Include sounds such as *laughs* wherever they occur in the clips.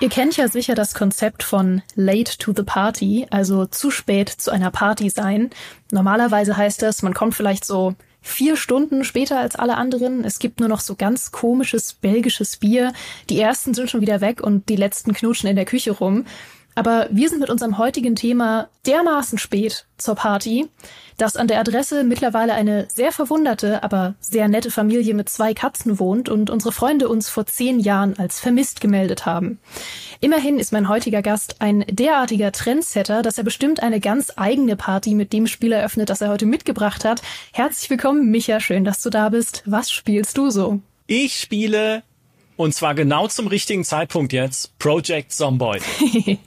Ihr kennt ja sicher das Konzept von late to the party, also zu spät zu einer Party sein. Normalerweise heißt das, man kommt vielleicht so vier Stunden später als alle anderen. Es gibt nur noch so ganz komisches belgisches Bier. Die ersten sind schon wieder weg und die letzten knutschen in der Küche rum. Aber wir sind mit unserem heutigen Thema dermaßen spät zur Party, dass an der Adresse mittlerweile eine sehr verwunderte, aber sehr nette Familie mit zwei Katzen wohnt und unsere Freunde uns vor zehn Jahren als vermisst gemeldet haben. Immerhin ist mein heutiger Gast ein derartiger Trendsetter, dass er bestimmt eine ganz eigene Party mit dem Spiel eröffnet, das er heute mitgebracht hat. Herzlich willkommen, Micha, schön, dass du da bist. Was spielst du so? Ich spiele und zwar genau zum richtigen Zeitpunkt jetzt. Project Zomboid. *laughs*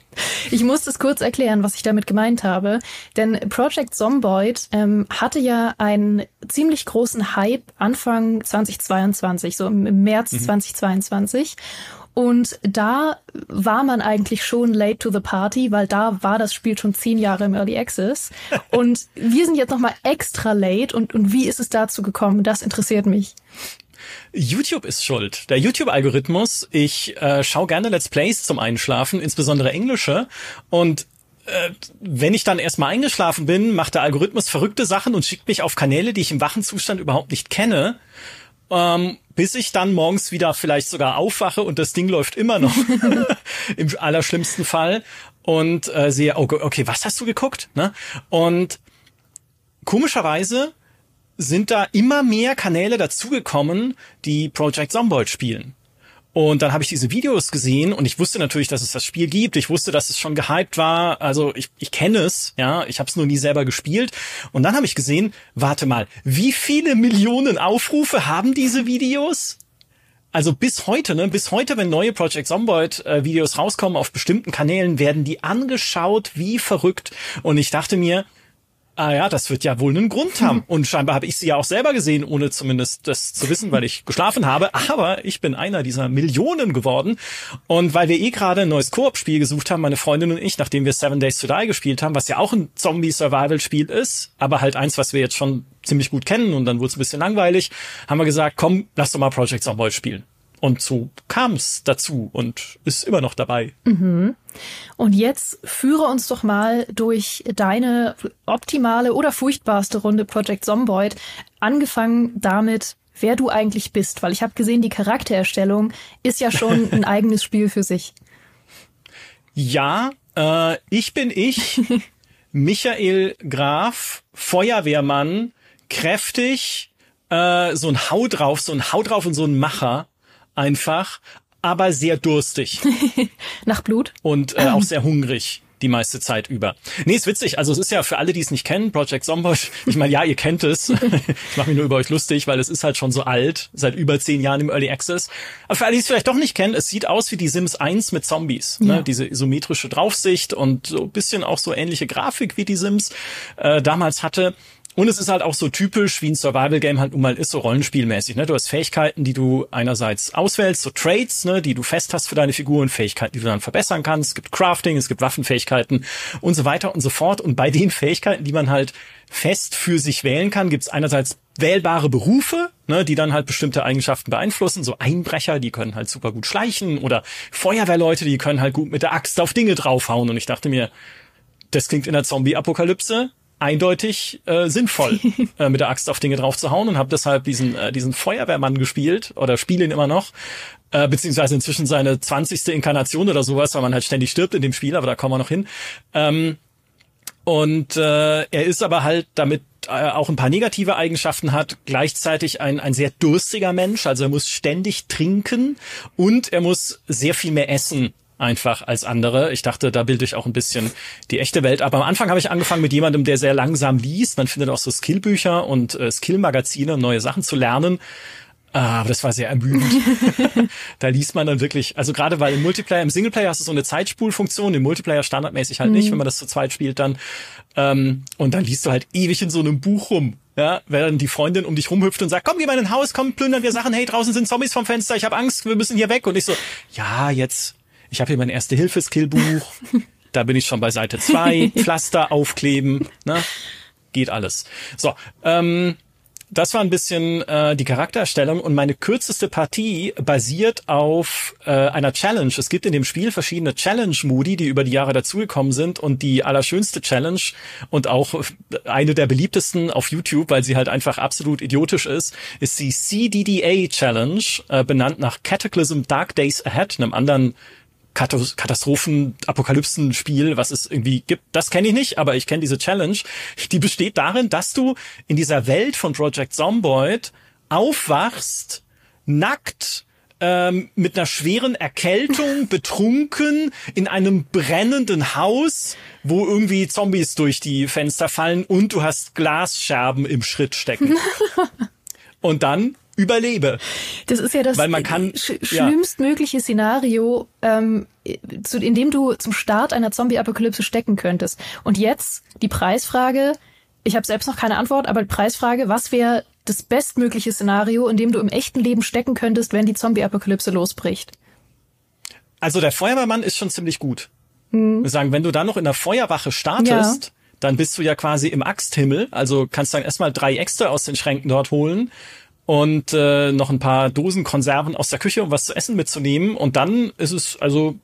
ich muss das kurz erklären, was ich damit gemeint habe. Denn Project Zomboid ähm, hatte ja einen ziemlich großen Hype Anfang 2022, so im März mhm. 2022. Und da war man eigentlich schon late to the party, weil da war das Spiel schon zehn Jahre im Early Access. *laughs* Und wir sind jetzt nochmal extra late. Und, und wie ist es dazu gekommen? Das interessiert mich. YouTube ist schuld. Der YouTube-Algorithmus. Ich äh, schaue gerne Let's Plays zum Einschlafen, insbesondere englische. Und äh, wenn ich dann erstmal eingeschlafen bin, macht der Algorithmus verrückte Sachen und schickt mich auf Kanäle, die ich im wachen Zustand überhaupt nicht kenne. Ähm, bis ich dann morgens wieder vielleicht sogar aufwache und das Ding läuft immer noch *laughs* *laughs* im allerschlimmsten Fall und äh, sehe, okay, oh, okay, was hast du geguckt? Ne? Und komischerweise sind da immer mehr Kanäle dazugekommen, die Project Zomboid spielen. Und dann habe ich diese Videos gesehen und ich wusste natürlich, dass es das Spiel gibt. Ich wusste, dass es schon gehypt war. Also ich, ich kenne es, ja, ich habe es nur nie selber gespielt. Und dann habe ich gesehen, warte mal, wie viele Millionen Aufrufe haben diese Videos? Also bis heute, ne, bis heute, wenn neue Project Zomboid äh, Videos rauskommen auf bestimmten Kanälen, werden die angeschaut wie verrückt. Und ich dachte mir, ah ja, das wird ja wohl einen Grund haben. *laughs* Und scheinbar habe ich sie ja auch selber gesehen, ohne zumindest das zu wissen, weil ich geschlafen habe. Aber ich bin einer dieser Millionen geworden. Und weil wir eh gerade ein neues Koop-Spiel gesucht haben, meine Freundin und ich, nachdem wir Seven Days to Die gespielt haben, was ja auch ein Zombie-Survival-Spiel ist, aber halt eins, was wir jetzt schon ziemlich gut kennen und dann wurde es ein bisschen langweilig, haben wir gesagt, komm, lass doch mal Project Zomboid spielen. Und so kam es dazu und ist immer noch dabei. Mhm. Und jetzt führe uns doch mal durch deine optimale oder furchtbarste Runde Project Zomboid, angefangen damit, wer du eigentlich bist, weil ich habe gesehen, die Charaktererstellung ist ja schon *laughs* ein eigenes Spiel für sich. Ja, äh, ich bin ich, *laughs* Michael Graf, Feuerwehrmann, kräftig, äh, so ein Hau drauf, so ein Hau drauf und so ein Macher einfach, aber sehr durstig. *laughs* Nach Blut? Und äh, auch sehr hungrig die meiste Zeit über. Nee, ist witzig. Also es ist ja für alle, die es nicht kennen, Project Zomboid. Ich meine, ja, ihr kennt es. *laughs* ich mache mich nur über euch lustig, weil es ist halt schon so alt, seit über zehn Jahren im Early Access. Aber für alle, die es vielleicht doch nicht kennen, es sieht aus wie die Sims 1 mit Zombies. Ne? Ja. Ne? Diese isometrische Draufsicht und so ein bisschen auch so ähnliche Grafik wie die Sims äh, damals hatte. Und es ist halt auch so typisch, wie ein Survival-Game halt nun mal ist, so rollenspielmäßig. Ne? Du hast Fähigkeiten, die du einerseits auswählst, so Traits, ne, die du fest hast für deine Figuren, Fähigkeiten, die du dann verbessern kannst. Es gibt Crafting, es gibt Waffenfähigkeiten und so weiter und so fort. Und bei den Fähigkeiten, die man halt fest für sich wählen kann, gibt es einerseits wählbare Berufe, ne, die dann halt bestimmte Eigenschaften beeinflussen. So Einbrecher, die können halt super gut schleichen oder Feuerwehrleute, die können halt gut mit der Axt auf Dinge draufhauen. Und ich dachte mir, das klingt in der Zombie-Apokalypse eindeutig äh, sinnvoll, *laughs* äh, mit der Axt auf Dinge drauf zu hauen und habe deshalb diesen, äh, diesen Feuerwehrmann gespielt oder spiele ihn immer noch, äh, beziehungsweise inzwischen seine zwanzigste Inkarnation oder sowas, weil man halt ständig stirbt in dem Spiel, aber da kommen wir noch hin. Ähm, und äh, er ist aber halt damit äh, auch ein paar negative Eigenschaften hat, gleichzeitig ein, ein sehr durstiger Mensch, also er muss ständig trinken und er muss sehr viel mehr essen einfach als andere. Ich dachte, da bilde ich auch ein bisschen die echte Welt ab. Am Anfang habe ich angefangen mit jemandem, der sehr langsam liest. Man findet auch so Skillbücher und äh, Skillmagazine, neue Sachen zu lernen. Ah, aber das war sehr ermüdend. *laughs* da liest man dann wirklich, also gerade weil im Multiplayer, im Singleplayer hast du so eine Zeitspulfunktion, im Multiplayer standardmäßig halt mhm. nicht, wenn man das zu zweit spielt dann. Ähm, und dann liest du halt ewig in so einem Buch rum. Ja, während die Freundin um dich rumhüpft und sagt, komm, geh mal in ein Haus, komm, plündern wir Sachen, hey, draußen sind Zombies vom Fenster, ich habe Angst, wir müssen hier weg. Und ich so, ja, jetzt ich habe hier mein Erste-Hilfe-Skillbuch. da bin ich schon bei Seite zwei. *laughs* Pflaster aufkleben. Ne? Geht alles. So, ähm, das war ein bisschen äh, die Charakterstellung und meine kürzeste Partie basiert auf äh, einer Challenge. Es gibt in dem Spiel verschiedene Challenge-Modi, die über die Jahre dazugekommen sind und die allerschönste Challenge und auch eine der beliebtesten auf YouTube, weil sie halt einfach absolut idiotisch ist, ist die CDDA Challenge, äh, benannt nach Cataclysm Dark Days Ahead, einem anderen Katastrophen, Apokalypsen-Spiel, was es irgendwie gibt. Das kenne ich nicht, aber ich kenne diese Challenge. Die besteht darin, dass du in dieser Welt von Project Zomboid aufwachst, nackt, ähm, mit einer schweren Erkältung, *laughs* betrunken, in einem brennenden Haus, wo irgendwie Zombies durch die Fenster fallen und du hast Glasscherben im Schritt stecken. *laughs* und dann überlebe. Das ist ja das Weil man kann, sch schlimmstmögliche Szenario, ähm, zu, in dem du zum Start einer Zombie-Apokalypse stecken könntest. Und jetzt die Preisfrage. Ich habe selbst noch keine Antwort, aber die Preisfrage, was wäre das bestmögliche Szenario, in dem du im echten Leben stecken könntest, wenn die Zombie-Apokalypse losbricht? Also der Feuerwehrmann ist schon ziemlich gut. Hm. Wir sagen, wenn du dann noch in der Feuerwache startest, ja. dann bist du ja quasi im Axthimmel. Also kannst dann erstmal drei Äxte aus den Schränken dort holen und äh, noch ein paar Dosen Konserven aus der Küche, um was zu essen mitzunehmen. Und dann ist es, also,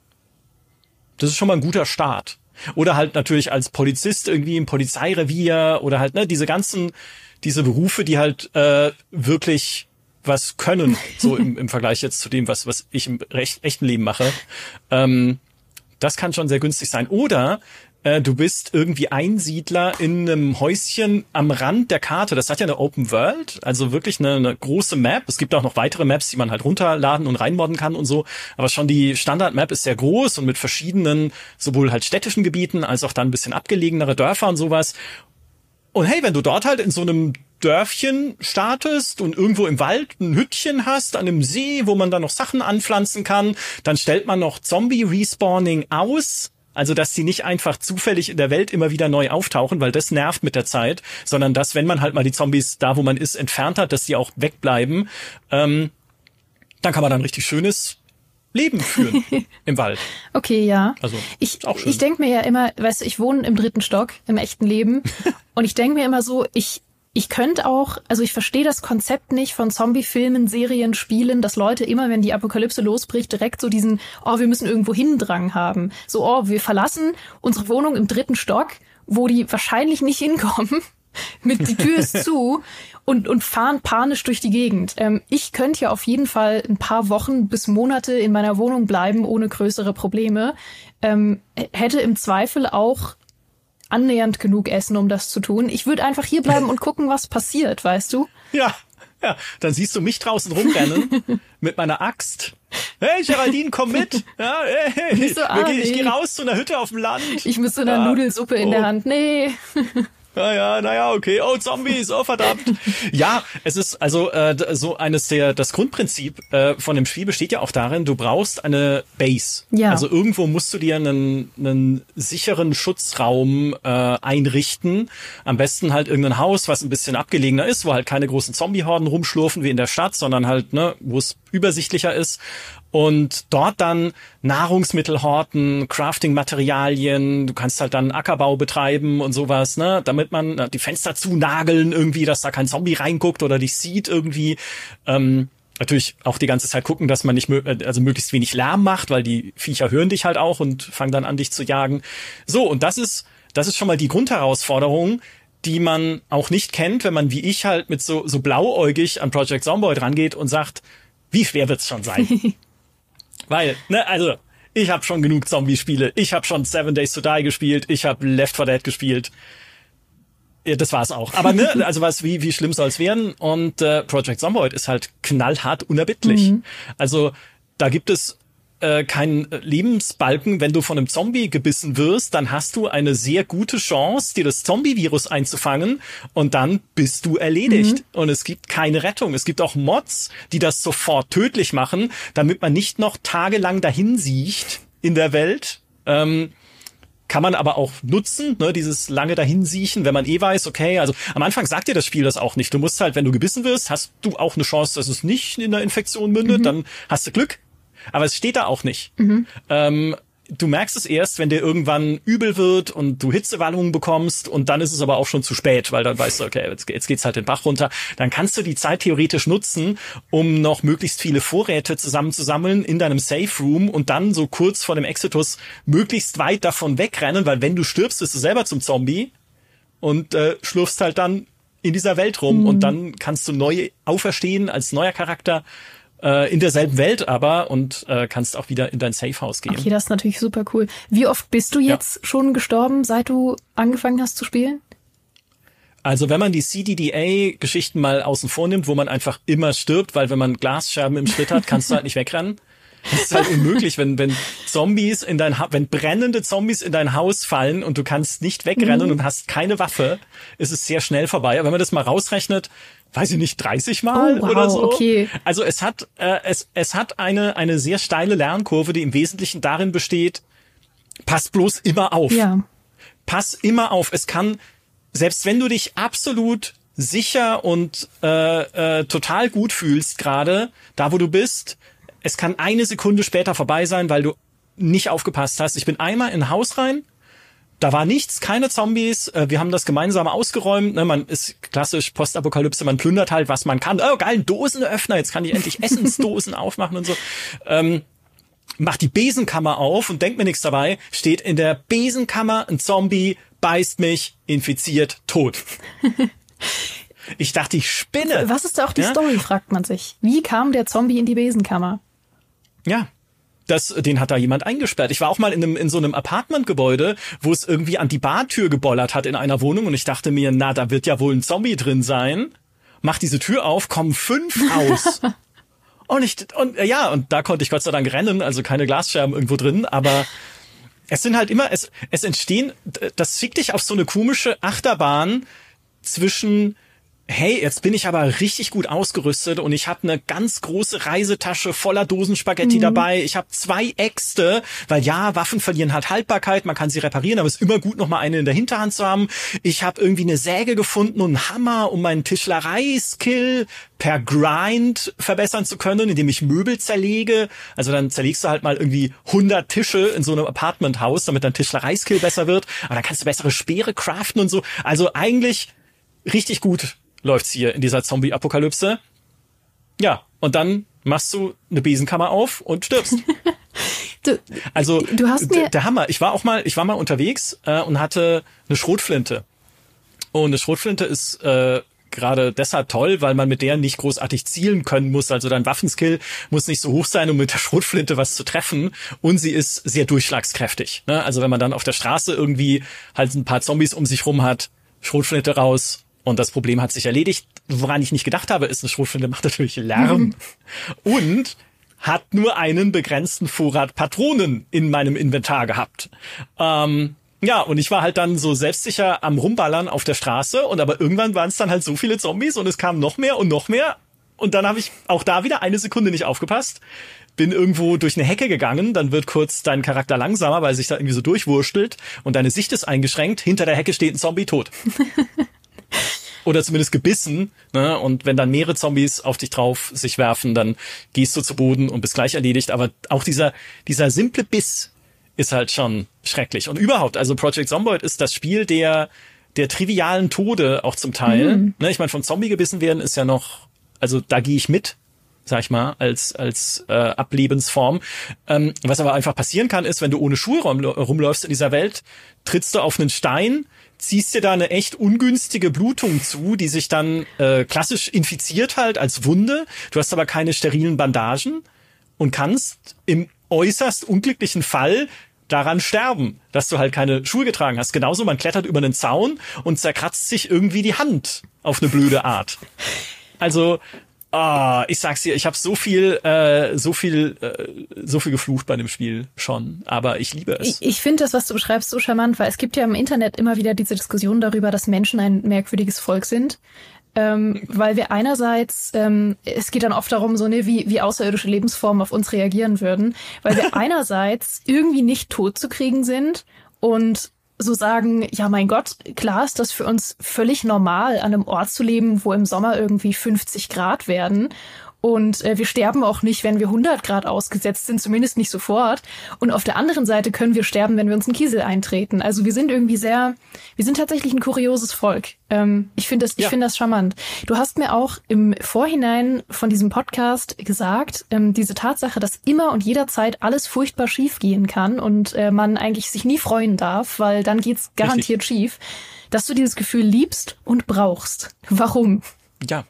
das ist schon mal ein guter Start. Oder halt natürlich als Polizist irgendwie im Polizeirevier oder halt, ne, diese ganzen, diese Berufe, die halt äh, wirklich was können, so im, *laughs* im Vergleich jetzt zu dem, was, was ich im recht, echten Leben mache. Ähm, das kann schon sehr günstig sein. Oder äh, du bist irgendwie Einsiedler in einem Häuschen am Rand der Karte. Das hat ja eine Open World, also wirklich eine, eine große Map. Es gibt auch noch weitere Maps, die man halt runterladen und reinmodden kann und so. Aber schon die Standard-Map ist sehr groß und mit verschiedenen, sowohl halt städtischen Gebieten als auch dann ein bisschen abgelegenere Dörfer und sowas. Und hey, wenn du dort halt in so einem Dörfchen startest und irgendwo im Wald ein Hüttchen hast, an einem See, wo man dann noch Sachen anpflanzen kann, dann stellt man noch Zombie-Respawning aus also, dass sie nicht einfach zufällig in der Welt immer wieder neu auftauchen, weil das nervt mit der Zeit, sondern dass, wenn man halt mal die Zombies da, wo man ist, entfernt hat, dass sie auch wegbleiben, ähm, dann kann man dann richtig schönes Leben führen *laughs* im Wald. Okay, ja. Also ich, ich denke mir ja immer, weißt du, ich wohne im dritten Stock im echten Leben *laughs* und ich denke mir immer so, ich ich könnte auch, also ich verstehe das Konzept nicht von Zombie-Filmen, Serien, Spielen, dass Leute immer, wenn die Apokalypse losbricht, direkt so diesen, oh, wir müssen irgendwo hindrang haben. So, oh, wir verlassen unsere Wohnung im dritten Stock, wo die wahrscheinlich nicht hinkommen. *laughs* mit die Tür ist zu und, und fahren panisch durch die Gegend. Ähm, ich könnte ja auf jeden Fall ein paar Wochen bis Monate in meiner Wohnung bleiben, ohne größere Probleme. Ähm, hätte im Zweifel auch annähernd genug essen, um das zu tun. Ich würde einfach hier bleiben und gucken, was passiert, weißt du? *laughs* Ja, ja. Dann siehst du mich draußen rumrennen *laughs* mit meiner Axt. Hey, Geraldine, komm mit. Ja, hey, so, ah, ich, ich gehe raus zu einer Hütte auf dem Land. Ich muss so eine ja. Nudelsuppe in oh. der Hand. Nee. *laughs* Naja, naja, okay. Oh, Zombies, oh verdammt. *laughs* ja, es ist also äh, so eines der, das Grundprinzip äh, von dem Spiel besteht ja auch darin, du brauchst eine Base. Ja. Also irgendwo musst du dir einen, einen sicheren Schutzraum äh, einrichten. Am besten halt irgendein Haus, was ein bisschen abgelegener ist, wo halt keine großen Zombie-Horden rumschlurfen wie in der Stadt, sondern halt, ne, wo es übersichtlicher ist und dort dann Nahrungsmittel horten, Crafting-Materialien, du kannst halt dann Ackerbau betreiben und sowas, ne, damit man die Fenster zunageln irgendwie, dass da kein Zombie reinguckt oder dich sieht irgendwie. Ähm, natürlich auch die ganze Zeit gucken, dass man nicht also möglichst wenig Lärm macht, weil die Viecher hören dich halt auch und fangen dann an dich zu jagen. So und das ist das ist schon mal die Grundherausforderung, die man auch nicht kennt, wenn man wie ich halt mit so so blauäugig an Project Zomboid rangeht und sagt, wie schwer wird's schon sein? *laughs* Weil, ne, also, ich habe schon genug Zombie-Spiele. Ich habe schon Seven Days to Die gespielt. Ich habe Left 4 Dead gespielt. Ja, das war's auch. Aber ne, *laughs* also was, wie, wie schlimm soll's werden? Und äh, Project Zomboid ist halt knallhart unerbittlich. Mhm. Also da gibt es äh, keinen Lebensbalken. Wenn du von einem Zombie gebissen wirst, dann hast du eine sehr gute Chance, dir das Zombie-Virus einzufangen und dann bist du erledigt. Mhm. Und es gibt keine Rettung. Es gibt auch Mods, die das sofort tödlich machen, damit man nicht noch tagelang dahin siecht in der Welt. Ähm, kann man aber auch nutzen, ne, dieses lange dahinsiechen, wenn man eh weiß, okay, also am Anfang sagt dir das Spiel das auch nicht. Du musst halt, wenn du gebissen wirst, hast du auch eine Chance, dass es nicht in der Infektion mündet, mhm. dann hast du Glück, aber es steht da auch nicht. Mhm. Ähm, du merkst es erst, wenn dir irgendwann übel wird und du Hitzewallungen bekommst und dann ist es aber auch schon zu spät, weil dann weißt du, okay, jetzt, jetzt geht's halt den Bach runter. Dann kannst du die Zeit theoretisch nutzen, um noch möglichst viele Vorräte zusammenzusammeln in deinem Safe Room und dann so kurz vor dem Exitus möglichst weit davon wegrennen, weil wenn du stirbst, bist du selber zum Zombie und äh, schlurfst halt dann in dieser Welt rum mhm. und dann kannst du neu auferstehen als neuer Charakter äh, in derselben Welt aber und äh, kannst auch wieder in dein Safehouse gehen. Okay, das ist natürlich super cool. Wie oft bist du jetzt ja. schon gestorben, seit du angefangen hast zu spielen? Also wenn man die CDDA-Geschichten mal außen vor nimmt, wo man einfach immer stirbt, weil wenn man Glasscherben im Schritt hat, kannst du halt nicht wegrennen. Das ist halt unmöglich, wenn, wenn Zombies in dein, ha wenn brennende Zombies in dein Haus fallen und du kannst nicht wegrennen mhm. und hast keine Waffe, ist es sehr schnell vorbei. Aber wenn man das mal rausrechnet, weiß ich nicht, 30 Mal oh, wow, oder so. Okay. Also es hat, äh, es, es hat eine, eine sehr steile Lernkurve, die im Wesentlichen darin besteht, pass bloß immer auf. Ja. Pass immer auf. Es kann, selbst wenn du dich absolut sicher und äh, äh, total gut fühlst, gerade da, wo du bist, es kann eine Sekunde später vorbei sein, weil du nicht aufgepasst hast. Ich bin einmal in ein Haus rein, da war nichts, keine Zombies. Äh, wir haben das gemeinsam ausgeräumt. Ne? Man ist klassisch Postapokalypse, man plündert halt, was man kann. Oh, geil, ein Dosenöffner, jetzt kann ich endlich *laughs* Essensdosen aufmachen und so. Ähm, macht die Besenkammer auf und denkt mir nichts dabei. Steht in der Besenkammer ein Zombie, beißt mich, infiziert, tot. *laughs* Ich dachte, ich spinne. Was ist da auch die ja? Story, fragt man sich. Wie kam der Zombie in die Besenkammer? Ja, das, den hat da jemand eingesperrt. Ich war auch mal in, einem, in so einem Apartmentgebäude, wo es irgendwie an die Bartür gebollert hat in einer Wohnung und ich dachte mir, na, da wird ja wohl ein Zombie drin sein. Mach diese Tür auf, kommen fünf raus. *laughs* und ich, und ja, und da konnte ich Gott sei Dank rennen, also keine Glasscherben irgendwo drin, aber es sind halt immer, es, es entstehen, das schickt dich auf so eine komische Achterbahn zwischen hey, jetzt bin ich aber richtig gut ausgerüstet und ich habe eine ganz große Reisetasche voller Dosenspaghetti mhm. dabei. Ich habe zwei Äxte, weil ja, Waffen verlieren halt Haltbarkeit, man kann sie reparieren, aber es ist immer gut, noch mal eine in der Hinterhand zu haben. Ich habe irgendwie eine Säge gefunden und einen Hammer, um meinen Tischlerei-Skill per Grind verbessern zu können, indem ich Möbel zerlege. Also dann zerlegst du halt mal irgendwie 100 Tische in so einem Apartmenthaus, damit dein Tischlerei-Skill besser wird. Aber dann kannst du bessere Speere craften und so. Also eigentlich richtig gut läuft's hier in dieser Zombie-Apokalypse. Ja, und dann machst du eine Besenkammer auf und stirbst. *laughs* du, also du hast mir der Hammer. Ich war auch mal, ich war mal unterwegs äh, und hatte eine Schrotflinte. Und eine Schrotflinte ist äh, gerade deshalb toll, weil man mit der nicht großartig zielen können muss. Also dein Waffenskill muss nicht so hoch sein, um mit der Schrotflinte was zu treffen. Und sie ist sehr durchschlagskräftig. Ne? Also wenn man dann auf der Straße irgendwie halt ein paar Zombies um sich rum hat, Schrotflinte raus, und das Problem hat sich erledigt. Woran ich nicht gedacht habe, ist, eine Schrotflinte macht natürlich Lärm mhm. und hat nur einen begrenzten Vorrat Patronen in meinem Inventar gehabt. Ähm, ja, und ich war halt dann so selbstsicher am Rumballern auf der Straße und aber irgendwann waren es dann halt so viele Zombies und es kamen noch mehr und noch mehr. Und dann habe ich auch da wieder eine Sekunde nicht aufgepasst. Bin irgendwo durch eine Hecke gegangen, dann wird kurz dein Charakter langsamer, weil sich da irgendwie so durchwurstelt und deine Sicht ist eingeschränkt. Hinter der Hecke steht ein Zombie tot. *laughs* oder zumindest gebissen. Ne? Und wenn dann mehrere Zombies auf dich drauf sich werfen, dann gehst du zu Boden und bist gleich erledigt. Aber auch dieser, dieser simple Biss ist halt schon schrecklich. Und überhaupt, also Project Zomboid ist das Spiel der, der trivialen Tode auch zum Teil. Mhm. Ne? Ich meine, von Zombie gebissen werden ist ja noch, also da gehe ich mit sag ich mal, als, als äh, Ablebensform. Ähm, was aber einfach passieren kann, ist, wenn du ohne Schuhe rum, rumläufst in dieser Welt, trittst du auf einen Stein, ziehst dir da eine echt ungünstige Blutung zu, die sich dann äh, klassisch infiziert halt als Wunde. Du hast aber keine sterilen Bandagen und kannst im äußerst unglücklichen Fall daran sterben, dass du halt keine Schuhe getragen hast. Genauso, man klettert über einen Zaun und zerkratzt sich irgendwie die Hand auf eine blöde Art. Also Ah, ich sag's dir, ich habe so viel, äh, so viel, äh, so viel geflucht bei dem Spiel schon, aber ich liebe es. Ich, ich finde das, was du beschreibst, so charmant, weil es gibt ja im Internet immer wieder diese Diskussion darüber, dass Menschen ein merkwürdiges Volk sind. Ähm, *laughs* weil wir einerseits, ähm, es geht dann oft darum, so ne, wie, wie außerirdische Lebensformen auf uns reagieren würden, weil wir *laughs* einerseits irgendwie nicht tot zu kriegen sind und so sagen, ja mein Gott, klar ist das für uns völlig normal, an einem Ort zu leben, wo im Sommer irgendwie 50 Grad werden Und äh, wir sterben auch nicht, wenn wir 100 Grad ausgesetzt sind, zumindest nicht sofort. Und auf der anderen Seite können wir sterben, wenn wir uns in Kiesel eintreten. Also wir sind irgendwie sehr, wir sind tatsächlich ein kurioses Volk. Ähm, ich finde das, ich ja. finde das charmant. Du hast mir auch im Vorhinein von diesem Podcast gesagt, ähm, diese Tatsache, dass immer und jederzeit alles furchtbar schief gehen kann und äh, man eigentlich sich nie freuen darf, weil dann geht's garantiert Richtig. schief, dass du dieses Gefühl liebst und brauchst. Warum? Ja,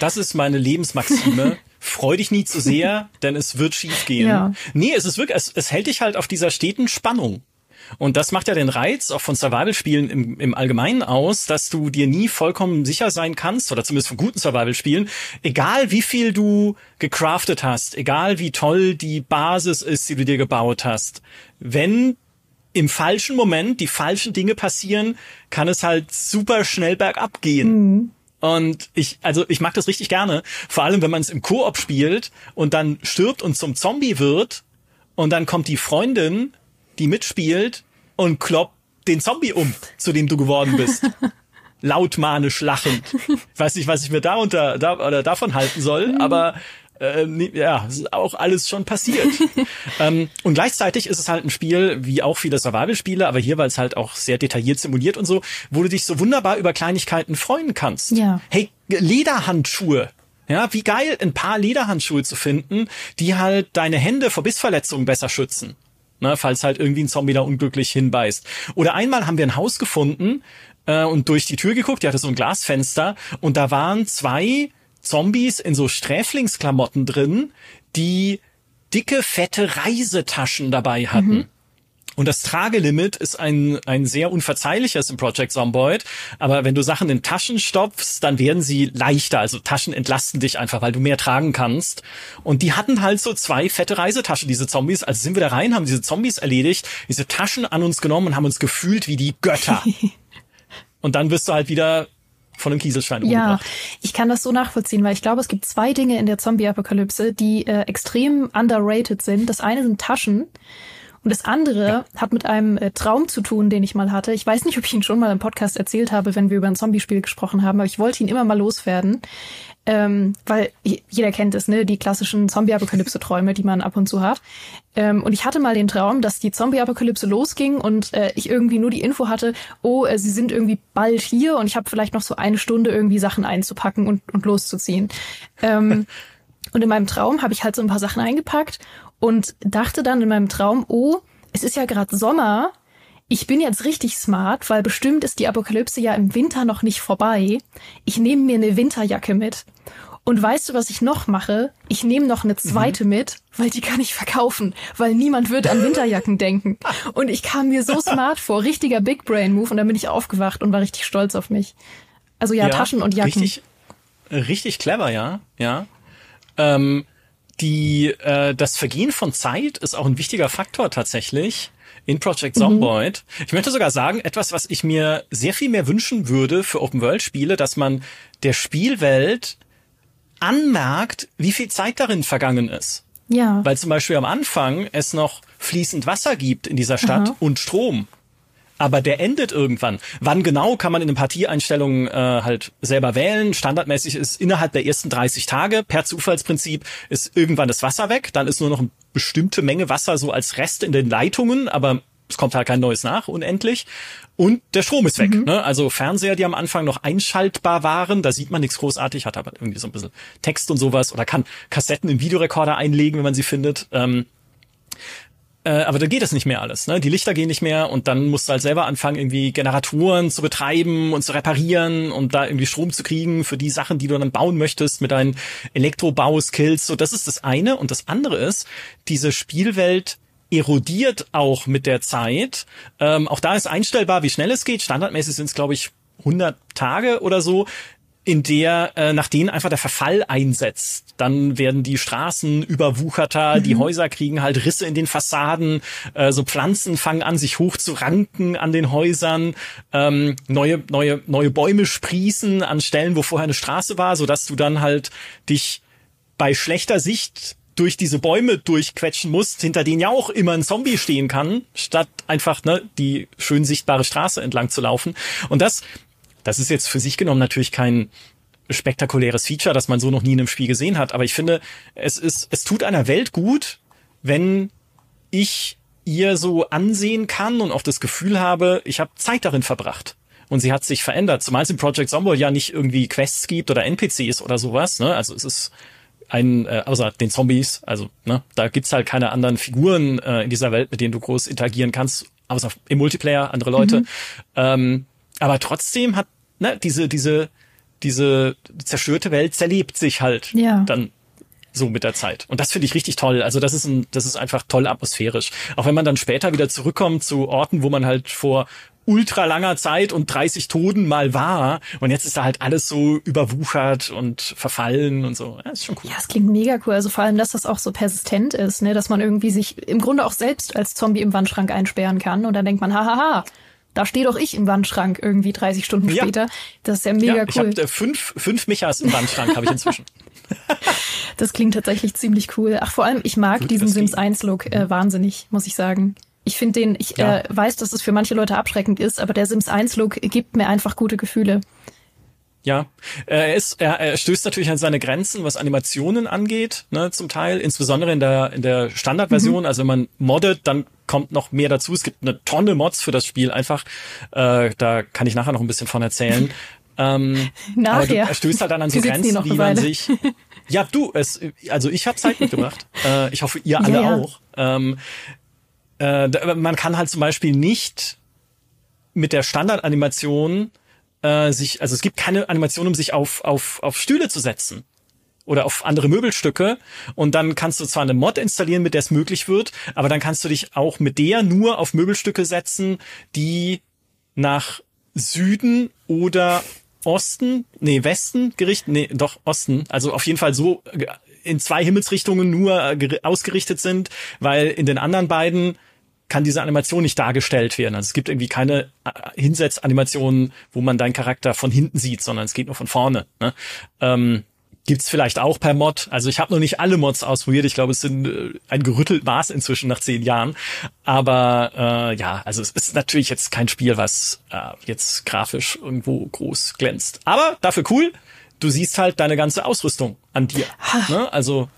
das ist meine Lebensmaxime. *laughs* Freu dich nie zu sehr, denn es wird schief gehen. Ja. Nee, es ist wirklich, es, es hält dich halt auf dieser steten Spannung. Und das macht ja den Reiz auch von Survival-Spielen im, im Allgemeinen aus, dass du dir nie vollkommen sicher sein kannst, oder zumindest von guten Survival-Spielen, egal wie viel du gecraftet hast, egal wie toll die Basis ist, die du dir gebaut hast, wenn im falschen Moment die falschen Dinge passieren, kann es halt super schnell bergab gehen. Mhm. Und ich, also ich mag das richtig gerne. Vor allem, wenn man es im Koop spielt und dann stirbt und zum Zombie wird und dann kommt die Freundin, die mitspielt und kloppt den Zombie um, zu dem du geworden bist. *laughs* Lautmanisch lachend. Ich weiß nicht, was ich mir da unter, da, oder davon halten soll, mhm. aber äh, ja, ist auch alles schon passiert. *laughs* ähm, und gleichzeitig ist es halt ein Spiel, wie auch viele Survival-Spiele, aber hier, weil es halt auch sehr detailliert simuliert und so, wo du dich so wunderbar über Kleinigkeiten freuen kannst. Ja. Hey, Lederhandschuhe. Ja, wie geil, ein paar Lederhandschuhe zu finden, die halt deine Hände vor Bissverletzungen besser schützen. Ne, falls halt irgendwie ein Zombie da unglücklich hinbeißt. Oder einmal haben wir ein Haus gefunden äh, und durch die Tür geguckt, die hatte so ein Glasfenster und da waren zwei Zombies in so Sträflingsklamotten drin, die dicke, fette Reisetaschen dabei hatten. Mhm. Und das Tragelimit ist ein, ein sehr unverzeihliches im Project Zomboid. Aber wenn du Sachen in Taschen stopfst, dann werden sie leichter. Also Taschen entlasten dich einfach, weil du mehr tragen kannst. Und die hatten halt so zwei fette Reisetaschen, diese Zombies. Also sind wir da rein, haben diese Zombies erledigt, diese Taschen an uns genommen und haben uns gefühlt wie die Götter. *laughs* und dann wirst du halt wieder von einem Kieselstein umgebracht. Ja, ich kann das so nachvollziehen, weil ich glaube, es gibt zwei Dinge in der Zombie-Apokalypse, die äh, extrem underrated sind. Das eine sind Taschen. Und das andere ja. hat mit einem äh, Traum zu tun, den ich mal hatte. Ich weiß nicht, ob ich ihn schon mal im Podcast erzählt habe, wenn wir über ein Zombie-Spiel gesprochen haben, aber ich wollte ihn immer mal loswerden. Ähm, weil jeder kennt es, ne, die klassischen Zombie-Apokalypse-Träume, die man ab und zu hat. Ähm, und ich hatte mal den Traum, dass die Zombie-Apokalypse losging und äh, ich irgendwie nur die Info hatte, oh, äh, sie sind irgendwie bald hier und ich habe vielleicht noch so eine Stunde irgendwie Sachen einzupacken und, und loszuziehen. Ähm, *laughs* und in meinem Traum habe ich halt so ein paar Sachen eingepackt und dachte dann in meinem Traum, oh, es ist ja gerade Sommer, ich bin jetzt richtig smart, weil bestimmt ist die Apokalypse ja im Winter noch nicht vorbei. Ich nehme mir eine Winterjacke mit. Und weißt du, was ich noch mache? Ich nehme noch eine zweite mhm. mit, weil die kann ich verkaufen, weil niemand wird an Winterjacken *laughs* denken. Und ich kam mir so smart vor, richtiger Big Brain Move und dann bin ich aufgewacht und war richtig stolz auf mich. Also ja, ja Taschen und Jacken. Richtig, richtig clever, ja, ja. Ähm, die, äh, das Vergehen von Zeit ist auch ein wichtiger Faktor tatsächlich in Project Zomboid. Mhm. Ich möchte sogar sagen, etwas, was ich mir sehr viel mehr wünschen würde für Open-World-Spiele, dass man der Spielwelt anmerkt, wie viel Zeit darin vergangen ist. Ja. Weil zum Beispiel am Anfang es noch fließend Wasser gibt in dieser Stadt Aha. und Strom aber der endet irgendwann. Wann genau kann man in den Partieeinstellungen äh, halt selber wählen. Standardmäßig ist innerhalb der ersten 30 Tage per Zufallsprinzip ist irgendwann das Wasser weg. Dann ist nur noch eine bestimmte Menge Wasser so als Rest in den Leitungen, aber es kommt halt kein neues nach, unendlich. Und der Strom ist weg. Mhm. Ne? Also Fernseher, die am Anfang noch einschaltbar waren, da sieht man nichts großartig, hat aber irgendwie so ein bisschen Text und sowas oder kann Kassetten im Videorekorder einlegen, wenn man sie findet. Ähm, äh, aber da geht es nicht mehr alles. Ne? Die Lichter gehen nicht mehr und dann musst du halt selber anfangen, irgendwie Generatoren zu betreiben und zu reparieren und da irgendwie Strom zu kriegen für die Sachen, die du dann bauen möchtest mit deinen Elektrobau-Skills. So, das ist das eine. Und das andere ist, diese Spielwelt erodiert auch mit der Zeit. Ähm, auch da ist einstellbar, wie schnell es geht. Standardmäßig sind es, glaube ich, 100 Tage oder so in der äh, nach denen einfach der Verfall einsetzt. Dann werden die Straßen überwucherter, mhm. die Häuser kriegen halt Risse in den Fassaden, äh, so Pflanzen fangen an, sich hoch zu ranken an den Häusern, ähm, neue neue neue Bäume sprießen an Stellen, wo vorher eine Straße war, so dass du dann halt dich bei schlechter Sicht durch diese Bäume durchquetschen musst, hinter denen ja auch immer ein Zombie stehen kann, statt einfach ne, die schön sichtbare Straße entlang zu laufen. Und das das ist jetzt für sich genommen natürlich kein spektakuläres Feature, das man so noch nie in einem Spiel gesehen hat. Aber ich finde, es ist, es tut einer Welt gut, wenn ich ihr so ansehen kann und auch das Gefühl habe, ich habe Zeit darin verbracht. Und sie hat sich verändert, zumal es in Project Zomboid ja nicht irgendwie Quests gibt oder NPCs oder sowas. Ne? Also es ist ein, äh, außer den Zombies, also ne, da gibt's halt keine anderen Figuren äh, in dieser Welt, mit denen du groß interagieren kannst, außer im Multiplayer, andere Leute. Mhm. Ähm, aber trotzdem hat ne, diese, diese, diese zerstörte Welt zerlebt sich halt ja. dann so mit der Zeit. Und das finde ich richtig toll. Also das ist ein, das ist einfach toll atmosphärisch. Auch wenn man dann später wieder zurückkommt zu Orten, wo man halt vor ultra langer Zeit und 30 Toten mal war. Und jetzt ist da halt alles so überwuchert und verfallen und so. Ja, ist schon cool. Ja, es klingt mega cool. Also vor allem, dass das auch so persistent ist, ne? dass man irgendwie sich im Grunde auch selbst als Zombie im Wandschrank einsperren kann. Und dann denkt man, hahaha, da stehe doch ich im Wandschrank irgendwie 30 Stunden ja. später. Das ist ja mega ja, ich cool. Ich habe fünf, fünf Michas im Wandschrank, habe ich inzwischen. *laughs* das klingt tatsächlich ziemlich cool. Ach, vor allem, ich mag Gut, diesen Sims 1-Look äh, wahnsinnig, muss ich sagen. Ich finde den, ich ja. äh, weiß, dass es für manche Leute abschreckend ist, aber der Sims 1 Look gibt mir einfach gute Gefühle. Ja, er ist, er, er stößt natürlich an seine Grenzen, was Animationen angeht, ne, zum Teil, insbesondere in der in der Standardversion. Mhm. Also wenn man moddet, dann kommt noch mehr dazu. Es gibt eine Tonne Mods für das Spiel, einfach. Äh, da kann ich nachher noch ein bisschen von erzählen. *laughs* ähm, Nachher. Aber du, er stößt halt dann an so Grenzen, wie man sich. *laughs* Ja, du, es, also ich habe Zeit mitgebracht. *laughs* äh, ich hoffe, ihr alle ja, ja. auch. Ähm, äh, man kann halt zum Beispiel nicht mit der Standardanimation äh, sich, also es gibt keine Animation, um sich auf, auf, auf Stühle zu setzen oder auf andere Möbelstücke. Und dann kannst du zwar eine Mod installieren, mit der es möglich wird, aber dann kannst du dich auch mit der nur auf Möbelstücke setzen, die nach Süden oder Osten, nee, Westen gerichtet, nee, doch Osten, also auf jeden Fall so äh, in zwei Himmelsrichtungen nur äh, ausgerichtet sind, weil in den anderen beiden kann diese Animation nicht dargestellt werden. Also es gibt irgendwie keine äh, Hinsetzanimationen, wo man deinen Charakter von hinten sieht, sondern es geht nur von vorne. Ne? Ähm, Gibt's vielleicht auch per Mod. Also ich habe noch nicht alle Mods ausprobiert. Ich glaube, es sind äh, ein gerüttelt Maß inzwischen nach zehn Jahren. Aber äh, ja, also es ist natürlich jetzt kein Spiel, was äh, jetzt grafisch irgendwo groß glänzt. Aber dafür cool. Du siehst halt deine ganze Ausrüstung an dir. Ne? Also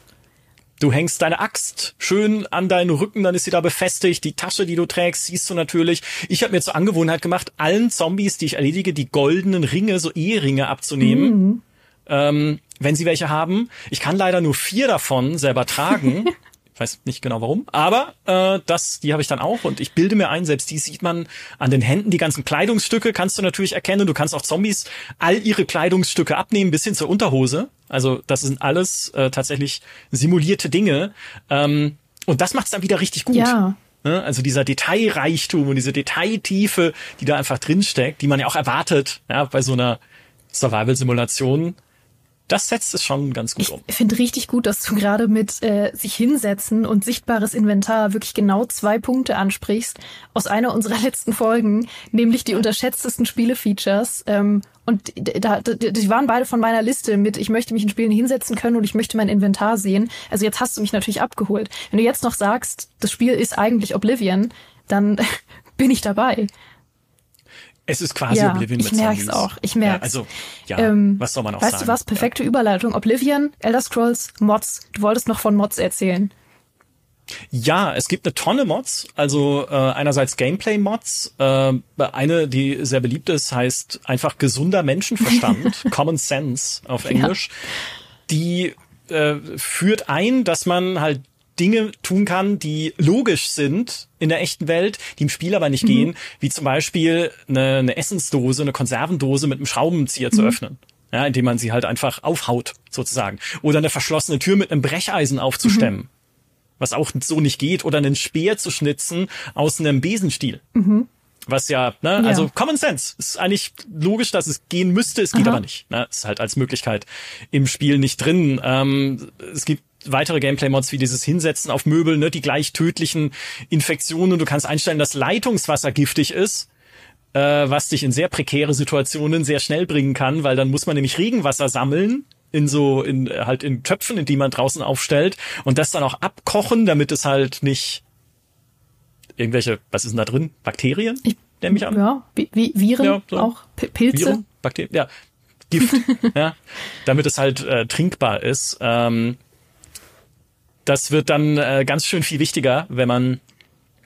Du hängst deine Axt schön an deinen Rücken, dann ist sie da befestigt. Die Tasche, die du trägst, siehst du natürlich. Ich habe mir zur Angewohnheit gemacht, allen Zombies, die ich erledige, die goldenen Ringe, so Eheringe abzunehmen. Mhm. Ähm, wenn sie welche haben. Ich kann leider nur vier davon selber tragen. *laughs* weiß nicht genau warum, aber äh, das, die habe ich dann auch und ich bilde mir ein, selbst die sieht man an den Händen, die ganzen Kleidungsstücke kannst du natürlich erkennen. Du kannst auch Zombies all ihre Kleidungsstücke abnehmen, bis hin zur Unterhose. Also das sind alles äh, tatsächlich simulierte Dinge. Ähm, und das macht's dann wieder richtig gut. Ja. Ne? Also dieser Detailreichtum und diese Detailtiefe, die da einfach drinsteckt, die man ja auch erwartet, ja, bei so einer Survival-Simulation das setzt es schon ganz gut um. Ich finde richtig gut, dass du gerade mit äh, sich hinsetzen und sichtbares Inventar wirklich genau zwei Punkte ansprichst aus einer unserer *laughs* letzten Folgen, nämlich die unterschätztesten Spiele-Features. Ähm, und da, da, die waren beide von meiner Liste mit, ich möchte mich in Spielen hinsetzen können und ich möchte mein Inventar sehen. Also jetzt hast du mich natürlich abgeholt. Wenn du jetzt noch sagst, das Spiel ist eigentlich Oblivion, dann *laughs* bin ich dabei. Es ist quasi ja, Oblivion mit Ich merke es auch. Ich merke ja, Also, ja, ähm, was soll man auch weißt sagen? Weißt du was? Perfekte ja. Überleitung. Oblivion, Elder Scrolls, Mods. Du wolltest noch von Mods erzählen. Ja, es gibt eine Tonne Mods. Also äh, einerseits Gameplay-Mods. Äh, eine, die sehr beliebt ist, heißt einfach gesunder Menschenverstand, *laughs* Common Sense auf Englisch. Ja. Die äh, führt ein, dass man halt Dinge tun kann, die logisch sind in der echten Welt, die im Spiel aber nicht mhm. gehen, wie zum Beispiel eine, eine, Essensdose, eine Konservendose mit einem Schraubenzieher mhm. zu öffnen. Ja, indem man sie halt einfach aufhaut, sozusagen. Oder eine verschlossene Tür mit einem Brecheisen aufzustemmen. Mhm. Was auch so nicht geht. Oder einen Speer zu schnitzen aus einem Besenstiel. Mhm. Was ja, ne, ja. also Common Sense. Ist eigentlich logisch, dass es gehen müsste, es geht Aha. aber nicht. Ne? Ist halt als Möglichkeit im Spiel nicht drin. Ähm, es gibt weitere Gameplay-Mods wie dieses Hinsetzen auf Möbel, ne, die gleich tödlichen Infektionen. Du kannst einstellen, dass Leitungswasser giftig ist, äh, was dich in sehr prekäre Situationen sehr schnell bringen kann, weil dann muss man nämlich Regenwasser sammeln in so in halt in Töpfen, in die man draußen aufstellt und das dann auch abkochen, damit es halt nicht irgendwelche, was ist denn da drin? Bakterien? Ich, nehme ich an. Ja, wie, Viren ja, so. auch, Pilze. Viren, Bakterien, ja Gift, *laughs* ja, damit es halt äh, trinkbar ist. Ähm, das wird dann äh, ganz schön viel wichtiger, wenn man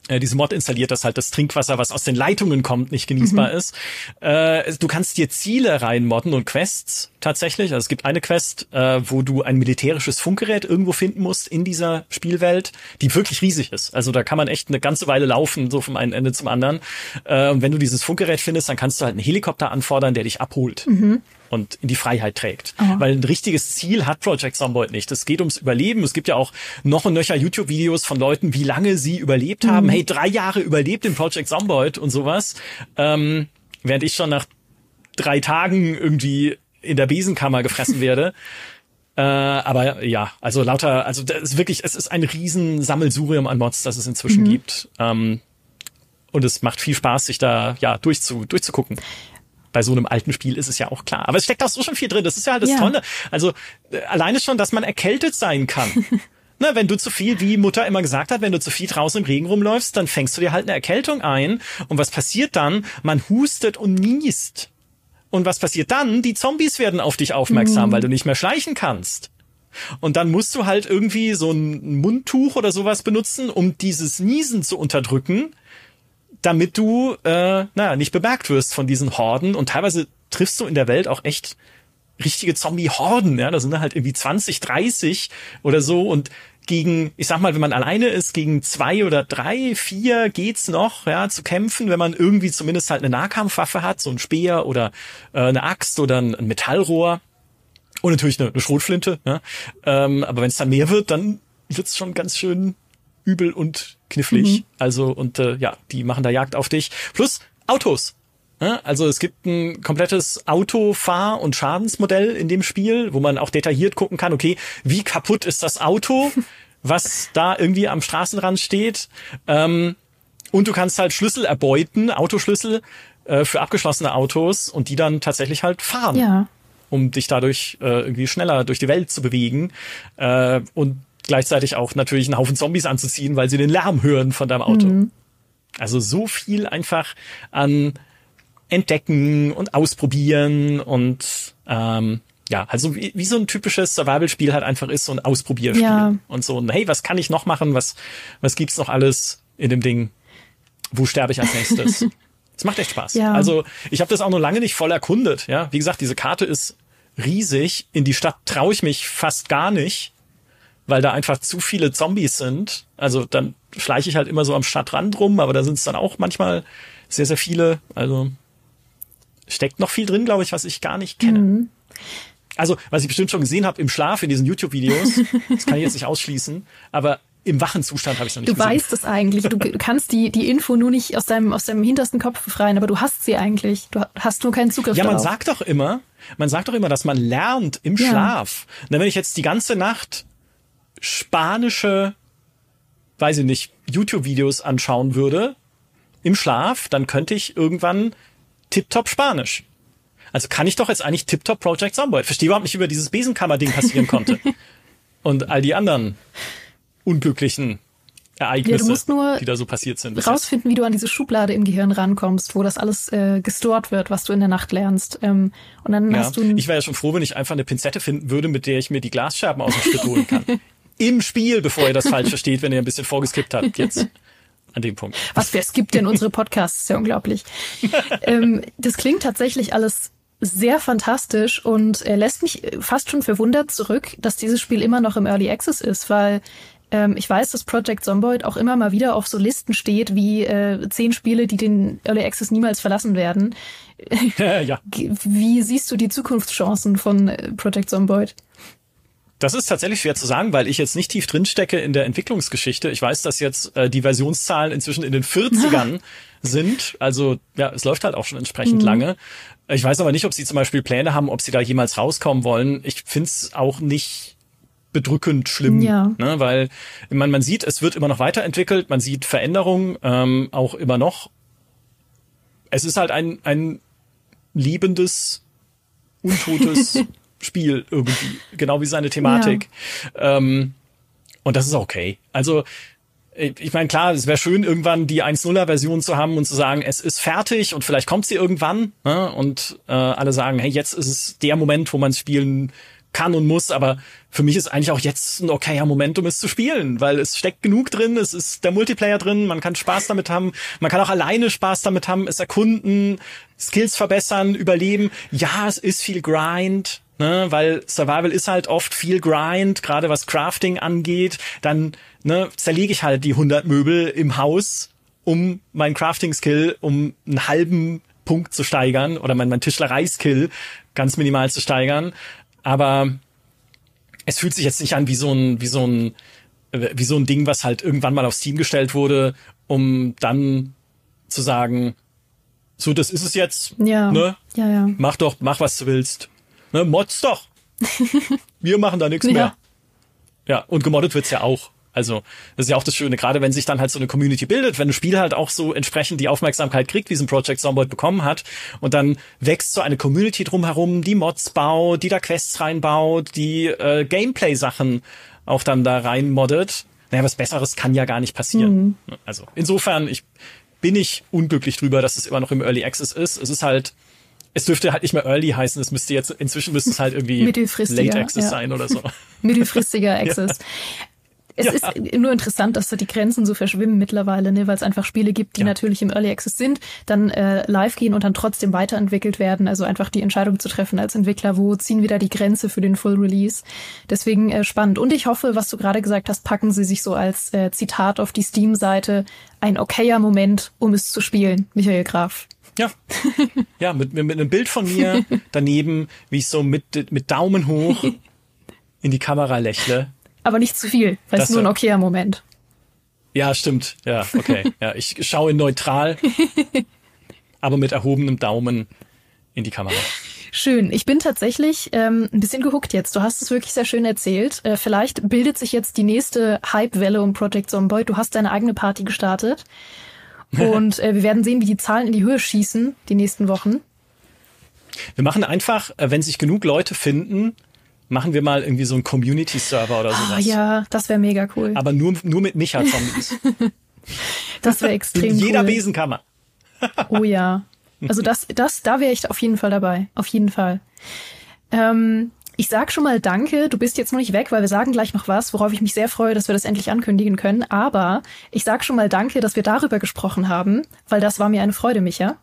äh, diese Mod installiert, dass halt das Trinkwasser, was aus den Leitungen kommt, nicht genießbar mhm. ist. Äh, du kannst dir Ziele reinmodden und Quests tatsächlich. Also es gibt eine Quest, äh, wo du ein militärisches Funkgerät irgendwo finden musst in dieser Spielwelt, die wirklich riesig ist. Also da kann man echt eine ganze Weile laufen, so vom einen Ende zum anderen. Äh, und wenn du dieses Funkgerät findest, dann kannst du halt einen Helikopter anfordern, der dich abholt. Mhm und in die Freiheit trägt. Oh. Weil ein richtiges Ziel hat Project Zomboid nicht. Es geht ums Überleben. Es gibt ja auch noch und nöcher YouTube-Videos von Leuten, wie lange sie überlebt haben. Mhm. Hey, drei Jahre überlebt in Project Zomboid und sowas. Ähm, während ich schon nach drei Tagen irgendwie in der Besenkammer gefressen werde. *laughs* Äh, aber ja, also lauter, also das ist wirklich, es ist ein riesen Sammelsurium an Mods, das es inzwischen mhm. gibt. Ähm, und es macht viel Spaß, sich da ja durchzu, durchzugucken bei so einem alten Spiel ist es ja auch klar. Aber es steckt auch so schon viel drin. Das ist ja halt das ja. Tolle. Also äh, alleine schon, dass man erkältet sein kann. Na, *laughs* ne, wenn du zu viel, wie Mutter immer gesagt hat, wenn du zu viel draußen im Regen rumläufst, dann fängst du dir halt eine Erkältung ein. Und was passiert dann? Man hustet und niest. Und was passiert dann? Die Zombies werden auf dich aufmerksam, mhm. weil du nicht mehr schleichen kannst. Und dann musst du halt irgendwie so ein Mundtuch oder sowas benutzen, um dieses Niesen zu unterdrücken damit du, äh, naja, nicht bemerkt wirst von diesen Horden. Und teilweise triffst du in der Welt auch echt richtige Zombie-Horden, ja, da sind halt irgendwie 20, 30 oder so und gegen, ich sag mal, wenn man alleine ist, gegen zwei oder drei, vier geht's noch, ja, zu kämpfen, wenn man irgendwie zumindest halt eine Nahkampfwaffe hat, so ein Speer oder äh, eine Axt oder ein, ein Metallrohr und natürlich eine, eine Schrotflinte, ja. Ähm, aber wenn es dann mehr wird, dann wird's schon ganz schön übel und knifflig. Mhm. Also und äh, ja, die machen da Jagd auf dich. Plus Autos. Ja, also es gibt ein komplettes Autofahr- und Schadensmodell in dem Spiel, wo man auch detailliert gucken kann, okay, wie kaputt ist das Auto, *laughs* was da irgendwie am Straßenrand steht. Ähm, und du kannst halt Schlüssel erbeuten, Autoschlüssel äh, für abgeschlossene Autos und die dann tatsächlich halt fahren. Ja um dich dadurch äh, irgendwie schneller durch die Welt zu bewegen. Äh, und gleichzeitig auch natürlich einen Haufen Zombies anzuziehen, weil sie den Lärm hören von deinem Auto. Mhm. Also so viel einfach an Entdecken und Ausprobieren und ähm, ja, also wie, wie so ein typisches Survival-Spiel halt einfach ist, so ein Ausprobierspiel. Ja. Und so ein, hey, was kann ich noch machen? Was, was gibt's noch alles in dem Ding? Wo sterbe ich als nächstes? *laughs* Es macht echt Spaß. Ja. Also ich habe das auch noch lange nicht voll erkundet. Ja, wie gesagt, diese Karte ist riesig. In die Stadt traue ich mich fast gar nicht weil da einfach zu viele Zombies sind. Also dann schleiche ich halt immer so am Stadtrand rum, aber da sind es dann auch manchmal sehr, sehr viele. Also steckt noch viel drin, glaube ich, was ich gar nicht kenne. Mhm. Also, was ich bestimmt schon gesehen habe im Schlaf in diesen YouTube-Videos, das kann ich jetzt nicht *laughs* ausschließen, aber im wachen Zustand habe ich noch nicht Du gesehen. weißt es eigentlich. Du *laughs* kannst die, die Info nur nicht aus deinem, aus deinem hintersten Kopf befreien, aber du hast sie eigentlich. Du hast nur keinen Zugriff Ja, man darauf. sagt doch immer, man sagt doch immer, dass man lernt im ja. Schlaf. Und wenn ich jetzt die ganze Nacht spanische, weiß ich nicht, YouTube-Videos anschauen würde im Schlaf, dann könnte ich irgendwann tiptop Spanisch. Also kann ich doch jetzt eigentlich tiptop Project Zomboid. Verstehe überhaupt nicht, wie über dieses Besenkammer-Ding passieren konnte. *laughs* Und all die anderen unglücklichen Ereignisse, ja, die da so passiert sind. Rausfinden, wie du an diese Schublade im Gehirn rankommst, wo das alles äh, gestort wird, was du in der Nacht lernst. Ähm, und dann ja, hast du. Ich wäre ja schon froh, wenn ich einfach eine Pinzette finden würde, mit der ich mir die Glasscherben aus dem Schritt holen kann. *laughs* im Spiel, bevor ihr das falsch versteht, wenn ihr ein bisschen vorgeskippt habt jetzt an dem Punkt. Was wer skippt denn unsere Podcasts? Ist ja unglaublich. *laughs* ähm, das klingt tatsächlich alles sehr fantastisch und er lässt mich fast schon verwundert zurück, dass dieses Spiel immer noch im Early Access ist, weil ähm, ich weiß, dass Project Zomboid auch immer mal wieder auf so Listen steht wie äh, zehn Spiele, die den Early Access niemals verlassen werden. *laughs* ja. Wie siehst du die Zukunftschancen von äh, Project Zomboid? Das ist tatsächlich schwer zu sagen, weil ich jetzt nicht tief drin stecke in der Entwicklungsgeschichte. Ich weiß, dass jetzt äh, die Versionszahlen inzwischen in den 40ern *laughs* sind. Also ja, es läuft halt auch schon entsprechend mhm. lange. Ich weiß aber nicht, ob sie zum Beispiel Pläne haben, ob sie da jemals rauskommen wollen. Ich find's auch nicht bedrückend schlimm, ja. ne, weil man, man sieht, es wird immer noch weiterentwickelt, man sieht Veränderungen ähm, auch immer noch. Es ist halt ein, ein liebendes, untotes *laughs* Spiel irgendwie, genau wie seine Thematik. Ja. Ähm, und das ist okay. Also ich meine, klar, es wäre schön, irgendwann die 1.0er-Version zu haben und zu sagen, es ist fertig und vielleicht kommt sie irgendwann. Ne? Und äh, alle sagen, hey, jetzt ist es der Moment, wo man es spielen kann und muss, aber für mich ist eigentlich auch jetzt ein okayer Moment, um es zu spielen, weil es steckt genug drin, es ist der Multiplayer drin, man kann Spaß damit haben, man kann auch alleine Spaß damit haben, es erkunden, Skills verbessern, überleben. Ja, es ist viel Grind, ne, weil Survival ist halt oft viel Grind, gerade was Crafting angeht, dann ne, zerlege ich halt die 100 Möbel im Haus, um mein Crafting-Skill um einen halben Punkt zu steigern oder mein, mein Tischlerei-Skill ganz minimal zu steigern aber es fühlt sich jetzt nicht an wie so ein, wie so ein, wie so ein Ding, was halt irgendwann mal auf Steam gestellt wurde, um dann zu sagen, so, das ist es jetzt. Ja. Ne? Ja, ja. Mach doch, mach was du willst. Ne? Mods doch. *laughs* Wir machen da nichts ja. mehr. Ja, und gemoddet wird's ja auch. Also, das ist ja auch das Schöne, gerade wenn sich dann halt so eine Community bildet, wenn ein Spiel halt auch so entsprechend die Aufmerksamkeit kriegt, wie es ein Project Zomboid bekommen hat, und dann wächst so eine Community drumherum, die Mods baut, die da Quests reinbaut, die äh, Gameplay-Sachen auch dann da reinmoddet. Naja, was Besseres kann ja gar nicht passieren. Mhm. Also, insofern, ich bin ich unglücklich drüber, dass es immer noch im Early Access ist. Es ist halt, es dürfte halt nicht mehr Early heißen, es müsste jetzt, inzwischen müsste es halt *laughs* irgendwie Late Access ja. sein oder so. *laughs* Mittelfristiger Access. Ja. Es ja. ist nur interessant, dass da die Grenzen so verschwimmen mittlerweile, ne, weil es einfach Spiele gibt, die ja. natürlich im Early Access sind, dann äh, live gehen und dann trotzdem weiterentwickelt werden. Also einfach die Entscheidung zu treffen als Entwickler, wo ziehen wir da die Grenze für den Full Release. Deswegen äh, spannend. Und ich hoffe, was du gerade gesagt hast, packen sie sich so als äh, Zitat auf die Steam-Seite ein okayer Moment, um es zu spielen. Michael Graf. Ja, *laughs* ja, mit, mit, mit einem Bild von mir daneben, wie ich so mit, mit Daumen hoch in die Kamera lächle aber nicht zu viel, weil es nur ein okayer Moment. Ja, stimmt. Ja, okay. Ja, ich schaue neutral, *laughs* aber mit erhobenem Daumen in die Kamera. Schön. Ich bin tatsächlich ähm, ein bisschen gehuckt jetzt. Du hast es wirklich sehr schön erzählt. Äh, vielleicht bildet sich jetzt die nächste Hype-Welle um Project Zomboid. Du hast deine eigene Party gestartet. *laughs* Und äh, wir werden sehen, wie die Zahlen in die Höhe schießen die nächsten Wochen. Wir machen einfach, äh, wenn sich genug Leute finden, machen wir mal irgendwie so einen Community-Server oder ah, sowas. Ah, ja, das wäre mega cool. Aber nur, nur mit Micha-Zombies. *laughs* das wäre extrem In jeder cool. Besenkammer. *laughs* oh ja. Also das, das, da wäre ich auf jeden Fall dabei. Auf jeden Fall. Ähm, ich sag schon mal Danke. Du bist jetzt noch nicht weg, weil wir sagen gleich noch was, worauf ich mich sehr freue, dass wir das endlich ankündigen können. Aber ich sag schon mal Danke, dass wir darüber gesprochen haben, weil das war mir eine Freude, Micha.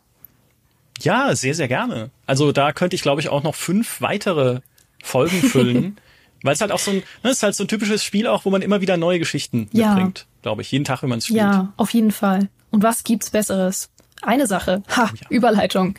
Ja, sehr, sehr gerne. Also da könnte ich, glaube ich, auch noch fünf weitere Folgen *laughs* füllen. Weil es halt auch so ein, ne, ist halt so ein typisches Spiel auch, wo man immer wieder neue Geschichten ja. mitbringt, glaube ich, jeden Tag, wenn man es spielt. Ja, auf jeden Fall. Und was gibt's Besseres? Eine Sache. Ha, oh ja. Überleitung.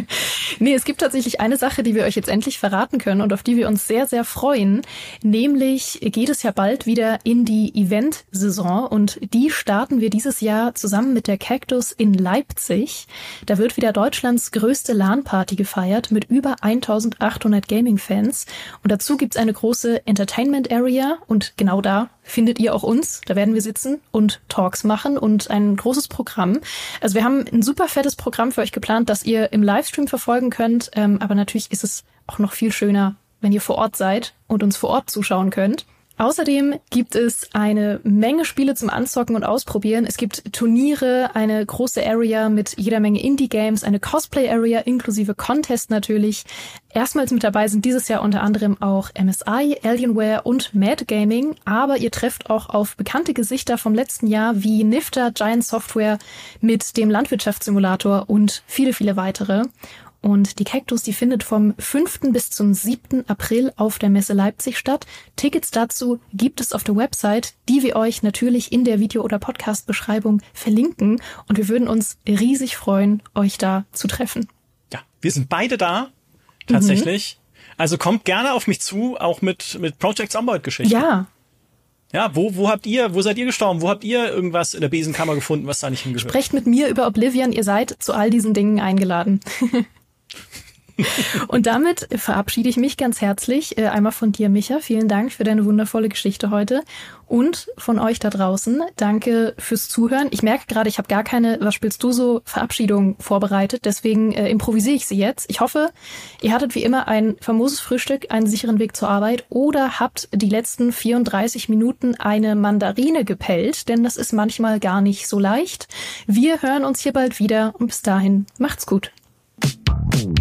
*laughs* nee, es gibt tatsächlich eine Sache, die wir euch jetzt endlich verraten können und auf die wir uns sehr, sehr freuen. Nämlich geht es ja bald wieder in die Event-Saison und die starten wir dieses Jahr zusammen mit der Cactus in Leipzig. Da wird wieder Deutschlands größte LAN-Party gefeiert mit über 1800 Gaming-Fans. Und dazu gibt's eine große Entertainment-Area und genau da findet ihr auch uns. Da werden wir sitzen und Talks machen und ein großes Programm. Also wir haben ein super fettes Programm für euch geplant, das ihr im Livestream verfolgen könnt. Ähm, aber natürlich ist es auch noch viel schöner, wenn ihr vor Ort seid und uns vor Ort zuschauen könnt. Außerdem gibt es eine Menge Spiele zum Anzocken und Ausprobieren. Es gibt Turniere, eine große Area mit jeder Menge Indie-Games, eine Cosplay-Area inklusive Contest natürlich. Erstmals mit dabei sind dieses Jahr unter anderem auch MSI, Alienware und Mad Gaming, aber ihr trefft auch auf bekannte Gesichter vom letzten Jahr wie Nifter, Giant Software mit dem Landwirtschaftssimulator und viele, viele weitere. Und die Cactus, die findet vom 5. bis zum 7. April auf der Messe Leipzig statt. Tickets dazu gibt es auf der Website, die wir euch natürlich in der Video- oder Podcast-Beschreibung verlinken. Und wir würden uns riesig freuen, euch da zu treffen. Ja, wir sind beide da, tatsächlich. Mhm. Also kommt gerne auf mich zu, auch mit, mit Project Zomboid-Geschichten. Ja, ja, wo, wo habt ihr, wo seid ihr gestorben? Wo habt ihr irgendwas in der Besenkammer gefunden, was da nicht hingehört? Sprecht mit mir über Oblivion, ihr seid zu all diesen Dingen eingeladen. *laughs* Und damit verabschiede ich mich ganz herzlich. Äh, einmal von dir, Micha. Vielen Dank für deine wundervolle Geschichte heute. Und von euch da draußen. Danke fürs Zuhören. Ich merke gerade, ich habe gar keine, was spielst du so, Verabschiedung vorbereitet. Deswegen äh, improvisiere ich sie jetzt. Ich hoffe, ihr hattet wie immer ein famoses Frühstück, einen sicheren Weg zur Arbeit oder habt die letzten 34 Minuten eine Mandarine gepellt, denn das ist manchmal gar nicht so leicht. Wir hören uns hier bald wieder und bis dahin macht's gut. Thank